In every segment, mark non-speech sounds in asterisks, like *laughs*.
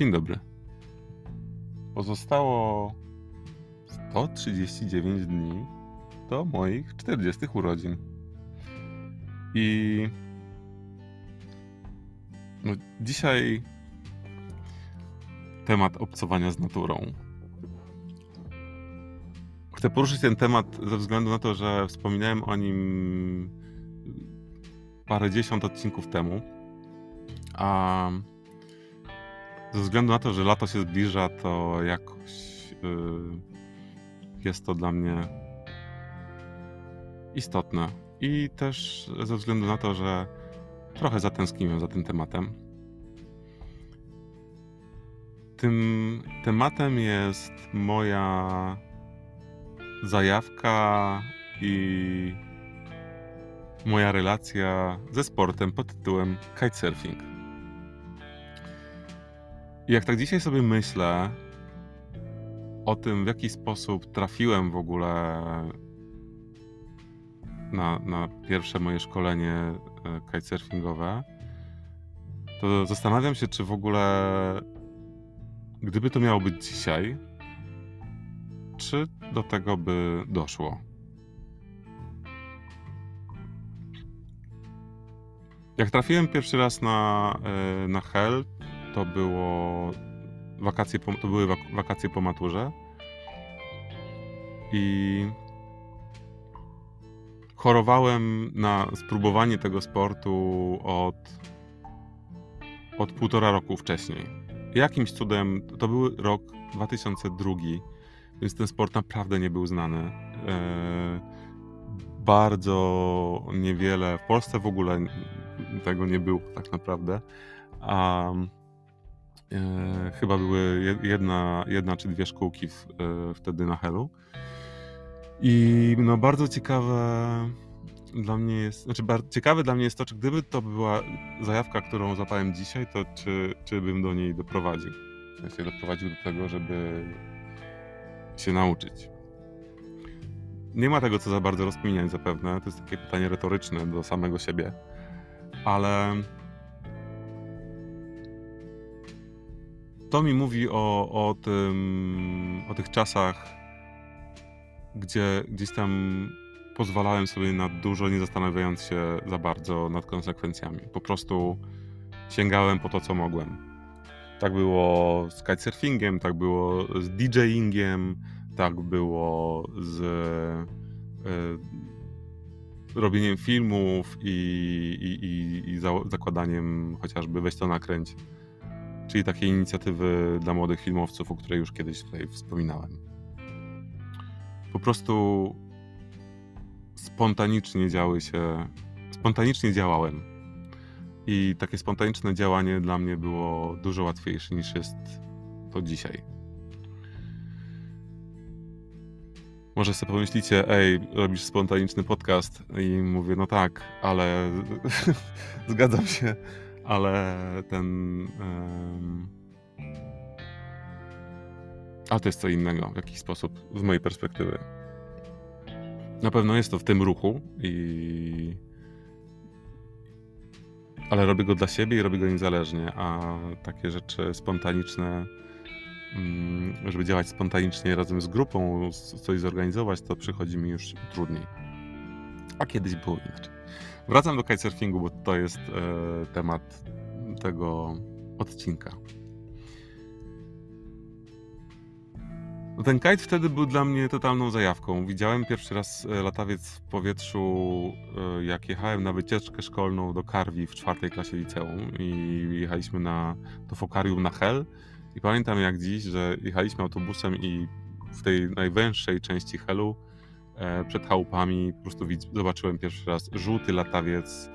Dzień dobry. Pozostało 139 dni do moich 40 urodzin. I no, dzisiaj temat obcowania z naturą. Chcę poruszyć ten temat ze względu na to, że wspominałem o nim parę dziesiąt odcinków temu. A ze względu na to, że lato się zbliża, to jakoś yy, jest to dla mnie istotne. I też ze względu na to, że trochę zatęskniłem za tym tematem. Tym tematem jest moja zajawka i moja relacja ze sportem pod tytułem kitesurfing. I jak tak dzisiaj sobie myślę o tym, w jaki sposób trafiłem w ogóle na, na pierwsze moje szkolenie e, kitesurfingowe, to zastanawiam się, czy w ogóle gdyby to miało być dzisiaj, czy do tego by doszło. Jak trafiłem pierwszy raz na, e, na Hell, to było wakacje, po, to były wakacje po maturze i chorowałem na spróbowanie tego sportu od, od półtora roku wcześniej. Jakimś cudem, to był rok 2002, więc ten sport naprawdę nie był znany. E, bardzo niewiele, w Polsce w ogóle tego nie było tak naprawdę. A e, chyba były jedna, jedna czy dwie szkółki w, e, wtedy na Helu. I no bardzo ciekawe dla mnie jest, znaczy bardzo ciekawe dla mnie jest to, czy gdyby to była zajawka, którą zapałem dzisiaj, to czy, czy bym do niej doprowadził. W sensie doprowadził do tego, żeby się nauczyć. Nie ma tego co za bardzo rozkminiać zapewne. To jest takie pytanie retoryczne do samego siebie. Ale to mi mówi o, o tym, o tych czasach, gdzie gdzieś tam pozwalałem sobie na dużo, nie zastanawiając się za bardzo nad konsekwencjami. Po prostu sięgałem po to, co mogłem. Tak było z kitesurfingiem, tak było z DJingiem, tak było z y, robieniem filmów i, i, i, i za, zakładaniem chociażby Weź to nakręć, czyli takiej inicjatywy dla młodych filmowców, o której już kiedyś tutaj wspominałem. Po prostu spontanicznie działy się, spontanicznie działałem. I takie spontaniczne działanie dla mnie było dużo łatwiejsze niż jest to dzisiaj. Może sobie pomyślicie, ej, robisz spontaniczny podcast i mówię, no tak, ale *laughs* zgadzam się, ale ten... Um... A to jest co innego w jakiś sposób, z mojej perspektywy. Na pewno jest to w tym ruchu i ale robię go dla siebie i robię go niezależnie, a takie rzeczy spontaniczne, mm, żeby działać spontanicznie razem z grupą, coś zorganizować, to przychodzi mi już trudniej. A kiedyś było inaczej. Wracam do kitesurfingu, bo to jest e, temat tego odcinka. No ten kite wtedy był dla mnie totalną zajawką. Widziałem pierwszy raz e, latawiec w powietrzu, e, jak jechałem na wycieczkę szkolną do Karwi w czwartej klasie liceum i jechaliśmy na to fokarium na Hel. I pamiętam jak dziś, że jechaliśmy autobusem i w tej najwęższej części Helu przed chałupami po prostu zobaczyłem pierwszy raz żółty latawiec.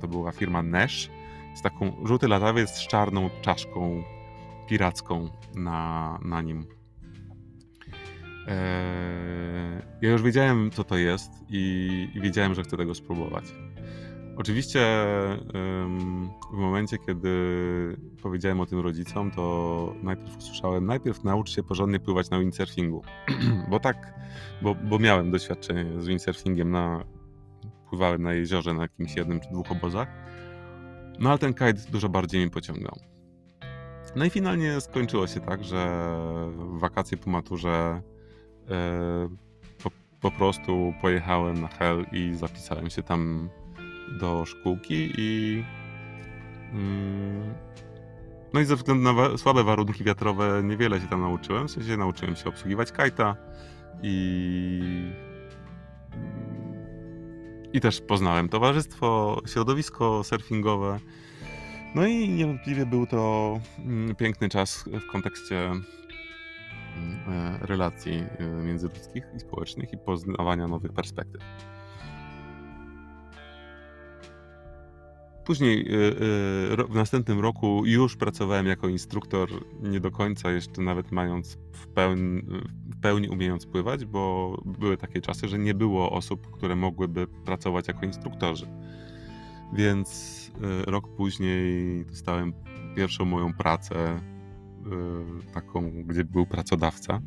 To była firma Nash. Z taką żółty latawiec z czarną czaszką piracką na, na nim. Eee, ja już wiedziałem, co to jest i, i wiedziałem, że chcę tego spróbować. Oczywiście w momencie, kiedy powiedziałem o tym rodzicom, to najpierw usłyszałem, najpierw naucz się porządnie pływać na windsurfingu, *clears throat* bo tak, bo, bo miałem doświadczenie z windsurfingiem na, pływałem na jeziorze na jakimś jednym czy dwóch obozach, no ale ten kite dużo bardziej mnie pociągał. No i finalnie skończyło się tak, że wakacje po maturze e, po, po prostu pojechałem na Hel i zapisałem się tam do szkółki i mm, no i ze względu na wa słabe warunki wiatrowe niewiele się tam nauczyłem. W sensie nauczyłem się obsługiwać kajta i i też poznałem towarzystwo, środowisko surfingowe. No i niewątpliwie był to mm, piękny czas w kontekście mm, e, relacji e, międzyludzkich i społecznych i poznawania nowych perspektyw. Później y, y, w następnym roku już pracowałem jako instruktor, nie do końca jeszcze nawet mając w pełni, w pełni umiejąc pływać, bo były takie czasy, że nie było osób, które mogłyby pracować jako instruktorzy. Więc y, rok później dostałem pierwszą moją pracę, taką, gdzie był pracodawca.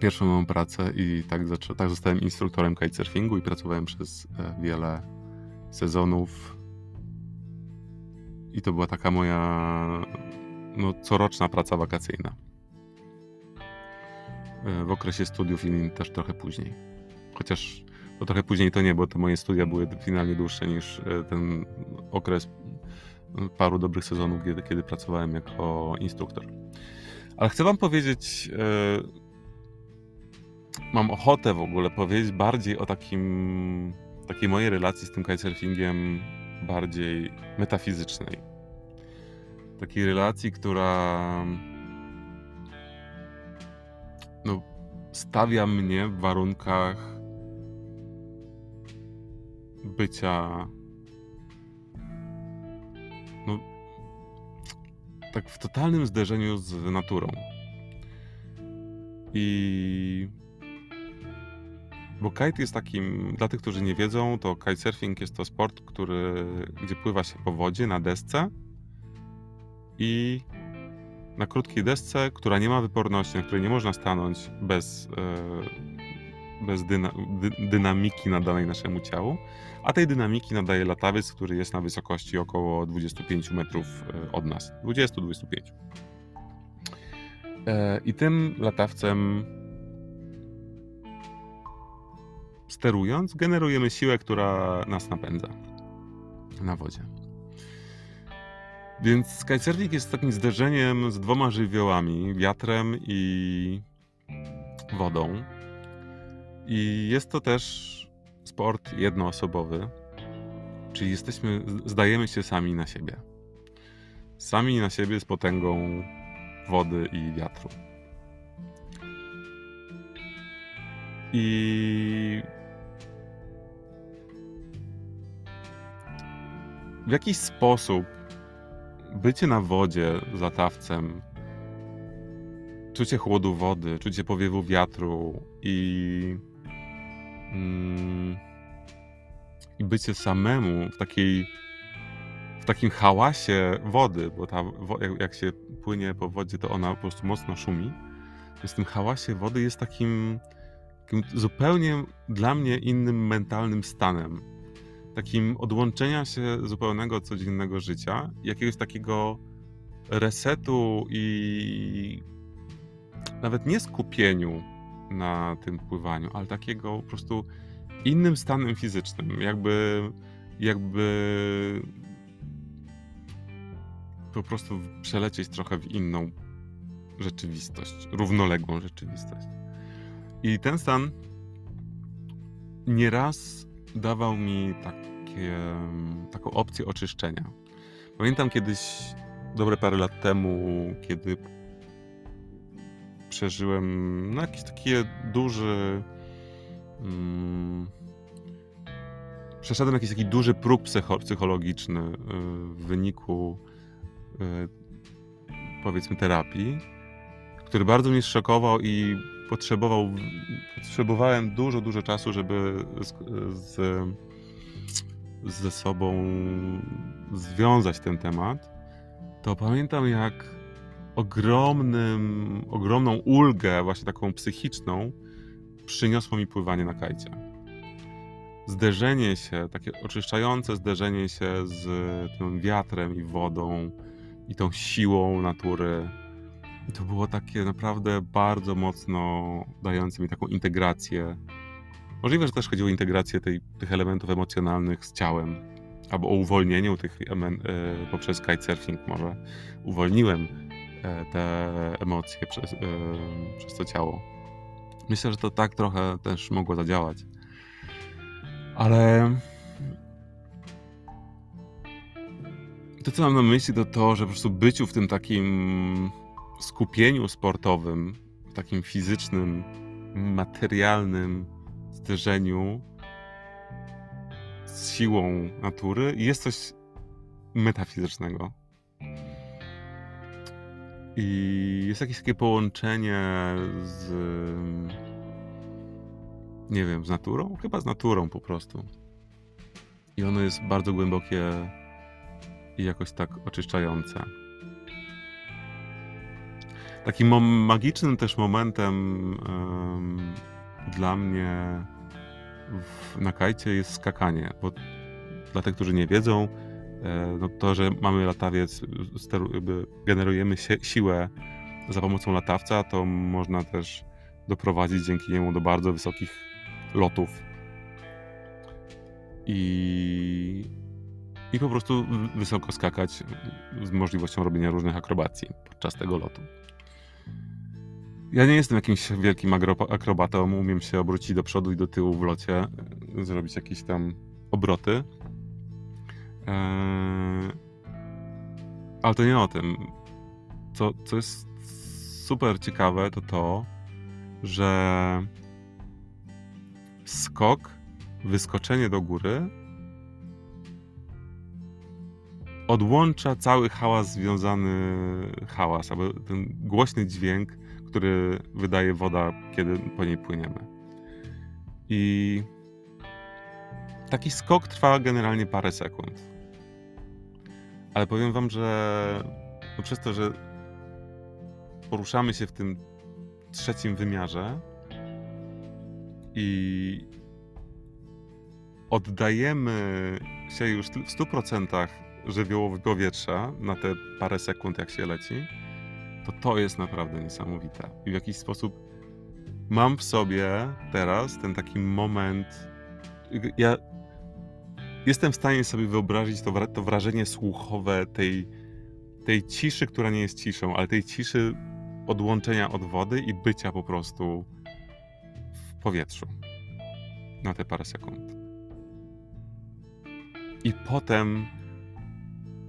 Pierwszą moją pracę i tak, tak zostałem instruktorem kitesurfingu i pracowałem przez e, wiele sezonów. I to była taka moja no, coroczna praca wakacyjna. E, w okresie studiów i też trochę później. Chociaż to trochę później to nie, bo te moje studia były finalnie dłuższe niż e, ten okres no, paru dobrych sezonów, kiedy, kiedy pracowałem jako instruktor. Ale chcę Wam powiedzieć, e, mam ochotę w ogóle powiedzieć bardziej o takim takiej mojej relacji z tym kitesurfingiem bardziej metafizycznej. Takiej relacji, która no, stawia mnie w warunkach bycia no, tak w totalnym zderzeniu z naturą. I bo kite jest takim, dla tych, którzy nie wiedzą, to kitesurfing jest to sport, który, gdzie pływa się po wodzie na desce i na krótkiej desce, która nie ma wyporności, na której nie można stanąć bez, e, bez dyna, dy, dynamiki nadanej naszemu ciału, a tej dynamiki nadaje latawiec, który jest na wysokości około 25 metrów e, od nas. 20-25. E, I tym latawcem sterując, generujemy siłę, która nas napędza na wodzie. Więc kitesurfing jest takim zderzeniem z dwoma żywiołami, wiatrem i wodą. I jest to też sport jednoosobowy, czyli jesteśmy, zdajemy się sami na siebie. Sami na siebie z potęgą wody i wiatru. I w jakiś sposób bycie na wodzie z latawcem, czucie chłodu wody, czucie powiewu wiatru i, mm, i bycie samemu w takiej w takim hałasie wody, bo ta, jak, się płynie po wodzie, to ona po prostu mocno szumi. Więc w tym hałasie wody jest takim, takim zupełnie dla mnie innym mentalnym stanem takim odłączenia się zupełnego od codziennego życia, jakiegoś takiego resetu i nawet nie skupieniu na tym pływaniu, ale takiego po prostu innym stanem fizycznym, jakby jakby po prostu przelecieć trochę w inną rzeczywistość, równoległą rzeczywistość. I ten stan nieraz dawał mi takie, taką opcję oczyszczenia. Pamiętam kiedyś, dobre parę lat temu, kiedy przeżyłem no, jakiś taki duży. Mm, przeszedłem jakiś taki duży próg psychologiczny y, w wyniku y, powiedzmy terapii, który bardzo mnie szokował i potrzebował, potrzebowałem dużo, dużo czasu, żeby z, z, ze sobą związać ten temat, to pamiętam jak ogromnym, ogromną ulgę, właśnie taką psychiczną, przyniosło mi pływanie na kajcie. Zderzenie się, takie oczyszczające zderzenie się z tym wiatrem i wodą i tą siłą natury. I to było takie naprawdę bardzo mocno dające mi taką integrację. Możliwe, że też chodziło o integrację tej, tych elementów emocjonalnych z ciałem, albo o uwolnieniu tych e, poprzez kitesurfing może. Uwolniłem e, te emocje przez, e, przez to ciało. Myślę, że to tak trochę też mogło zadziałać. Ale to, co mam na myśli, to to, że po prostu byciu w tym takim skupieniu sportowym, takim fizycznym, materialnym zderzeniu z siłą natury jest coś metafizycznego. I jest jakieś takie połączenie z. Nie wiem, z naturą? Chyba z naturą po prostu. I ono jest bardzo głębokie i jakoś tak oczyszczające. Takim magicznym też momentem um, dla mnie w, na kajcie jest skakanie, bo dla tych, którzy nie wiedzą, e, no to, że mamy latawiec, generujemy si siłę za pomocą latawca, to można też doprowadzić dzięki niemu do bardzo wysokich lotów. I, i po prostu wysoko skakać z możliwością robienia różnych akrobacji podczas tego lotu. Ja nie jestem jakimś wielkim akrobatą, umiem się obrócić do przodu i do tyłu w locie, zrobić jakieś tam obroty. Eee, ale to nie o tym. Co, co jest super ciekawe, to to, że skok, wyskoczenie do góry odłącza cały hałas związany, hałas, albo ten głośny dźwięk, który wydaje woda, kiedy po niej płyniemy. I taki skok trwa generalnie parę sekund. Ale powiem Wam, że no przez to, że poruszamy się w tym trzecim wymiarze i oddajemy się już w 100% żywiołowi powietrza na te parę sekund, jak się leci, to to jest naprawdę niesamowite. I w jakiś sposób mam w sobie teraz ten taki moment. Ja jestem w stanie sobie wyobrazić to, to wrażenie słuchowe tej, tej ciszy, która nie jest ciszą, ale tej ciszy odłączenia od wody i bycia po prostu w powietrzu na te parę sekund. I potem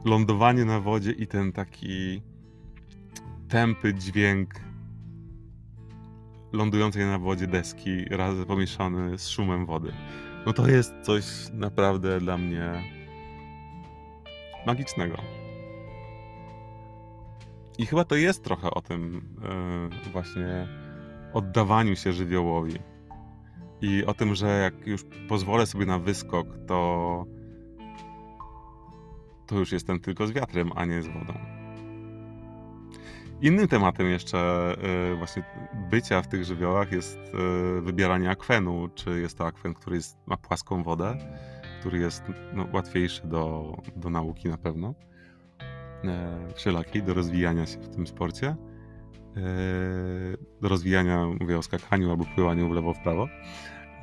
lądowanie na wodzie i ten taki tępy dźwięk lądującej na wodzie deski razem pomieszany z szumem wody. No to jest coś naprawdę dla mnie magicznego. I chyba to jest trochę o tym yy, właśnie oddawaniu się żywiołowi. I o tym, że jak już pozwolę sobie na wyskok, to to już jestem tylko z wiatrem, a nie z wodą. Innym tematem jeszcze y, właśnie bycia w tych żywiołach jest y, wybieranie akwenu. Czy jest to akwen, który jest, ma płaską wodę, który jest no, łatwiejszy do, do nauki na pewno, e, wszelakiej, do rozwijania się w tym sporcie. E, do rozwijania, mówię o skakaniu albo pływaniu w lewo, w prawo.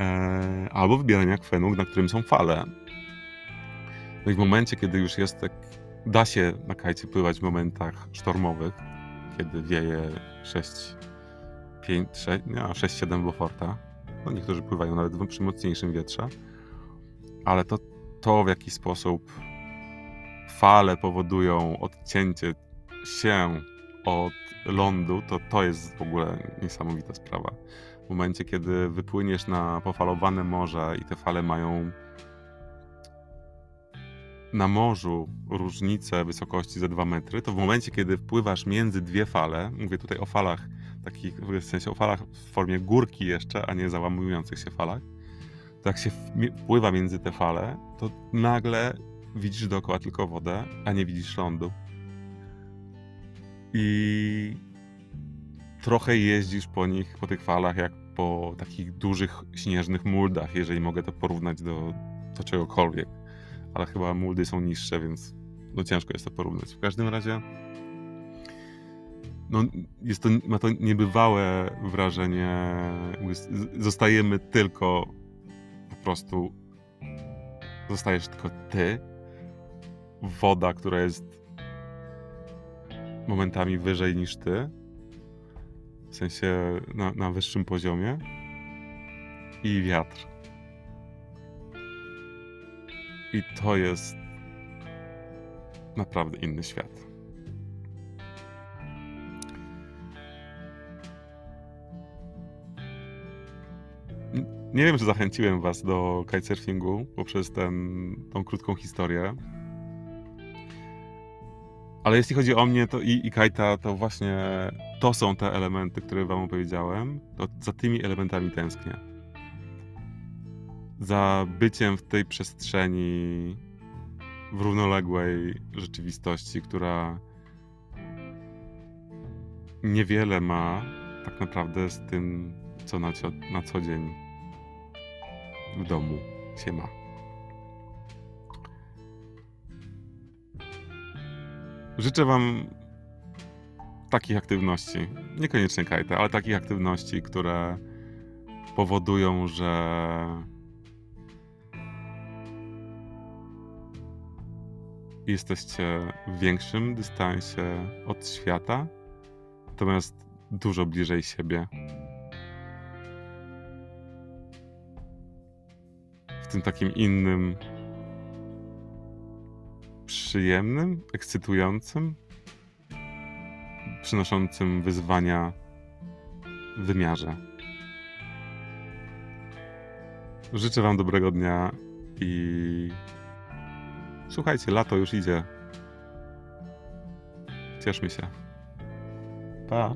E, albo wybierania akwenu, na którym są fale. No i w momencie, kiedy już jest tak, da się na kajcie pływać w momentach sztormowych, kiedy wieje 6, 5, 6, 6 7 Beauforta. No niektórzy pływają nawet przy mocniejszym wietrze. Ale to, to w jaki sposób fale powodują odcięcie się od lądu, to to jest w ogóle niesamowita sprawa. W momencie, kiedy wypłyniesz na pofalowane morze i te fale mają na morzu różnicę wysokości ze 2 metry, to w momencie, kiedy wpływasz między dwie fale, mówię tutaj o falach takich, w sensie o falach w formie górki jeszcze, a nie załamujących się falach, to jak się wpływa między te fale, to nagle widzisz dookoła tylko wodę, a nie widzisz lądu. I trochę jeździsz po nich, po tych falach, jak po takich dużych śnieżnych muldach, jeżeli mogę to porównać do, do czegokolwiek ale chyba muldy są niższe, więc no ciężko jest to porównać. W każdym razie no, jest to, ma to niebywałe wrażenie, zostajemy tylko po prostu, zostajesz tylko ty, woda, która jest momentami wyżej niż ty, w sensie na, na wyższym poziomie, i wiatr. I to jest naprawdę inny świat. Nie wiem, czy zachęciłem Was do kitesurfingu poprzez ten, tą krótką historię. Ale jeśli chodzi o mnie to i, i kajta, to właśnie to są te elementy, które Wam opowiedziałem. To za tymi elementami tęsknię. Za byciem w tej przestrzeni, w równoległej rzeczywistości, która niewiele ma tak naprawdę z tym, co na, na co dzień w domu się ma. Życzę Wam takich aktywności, niekoniecznie kajta, ale takich aktywności, które powodują, że jesteście w większym dystansie od świata, natomiast dużo bliżej siebie. W tym takim innym, przyjemnym, ekscytującym, przynoszącym wyzwania wymiarze. Życzę Wam dobrego dnia i Słuchajcie, lato już idzie. Cieszmy się. Pa.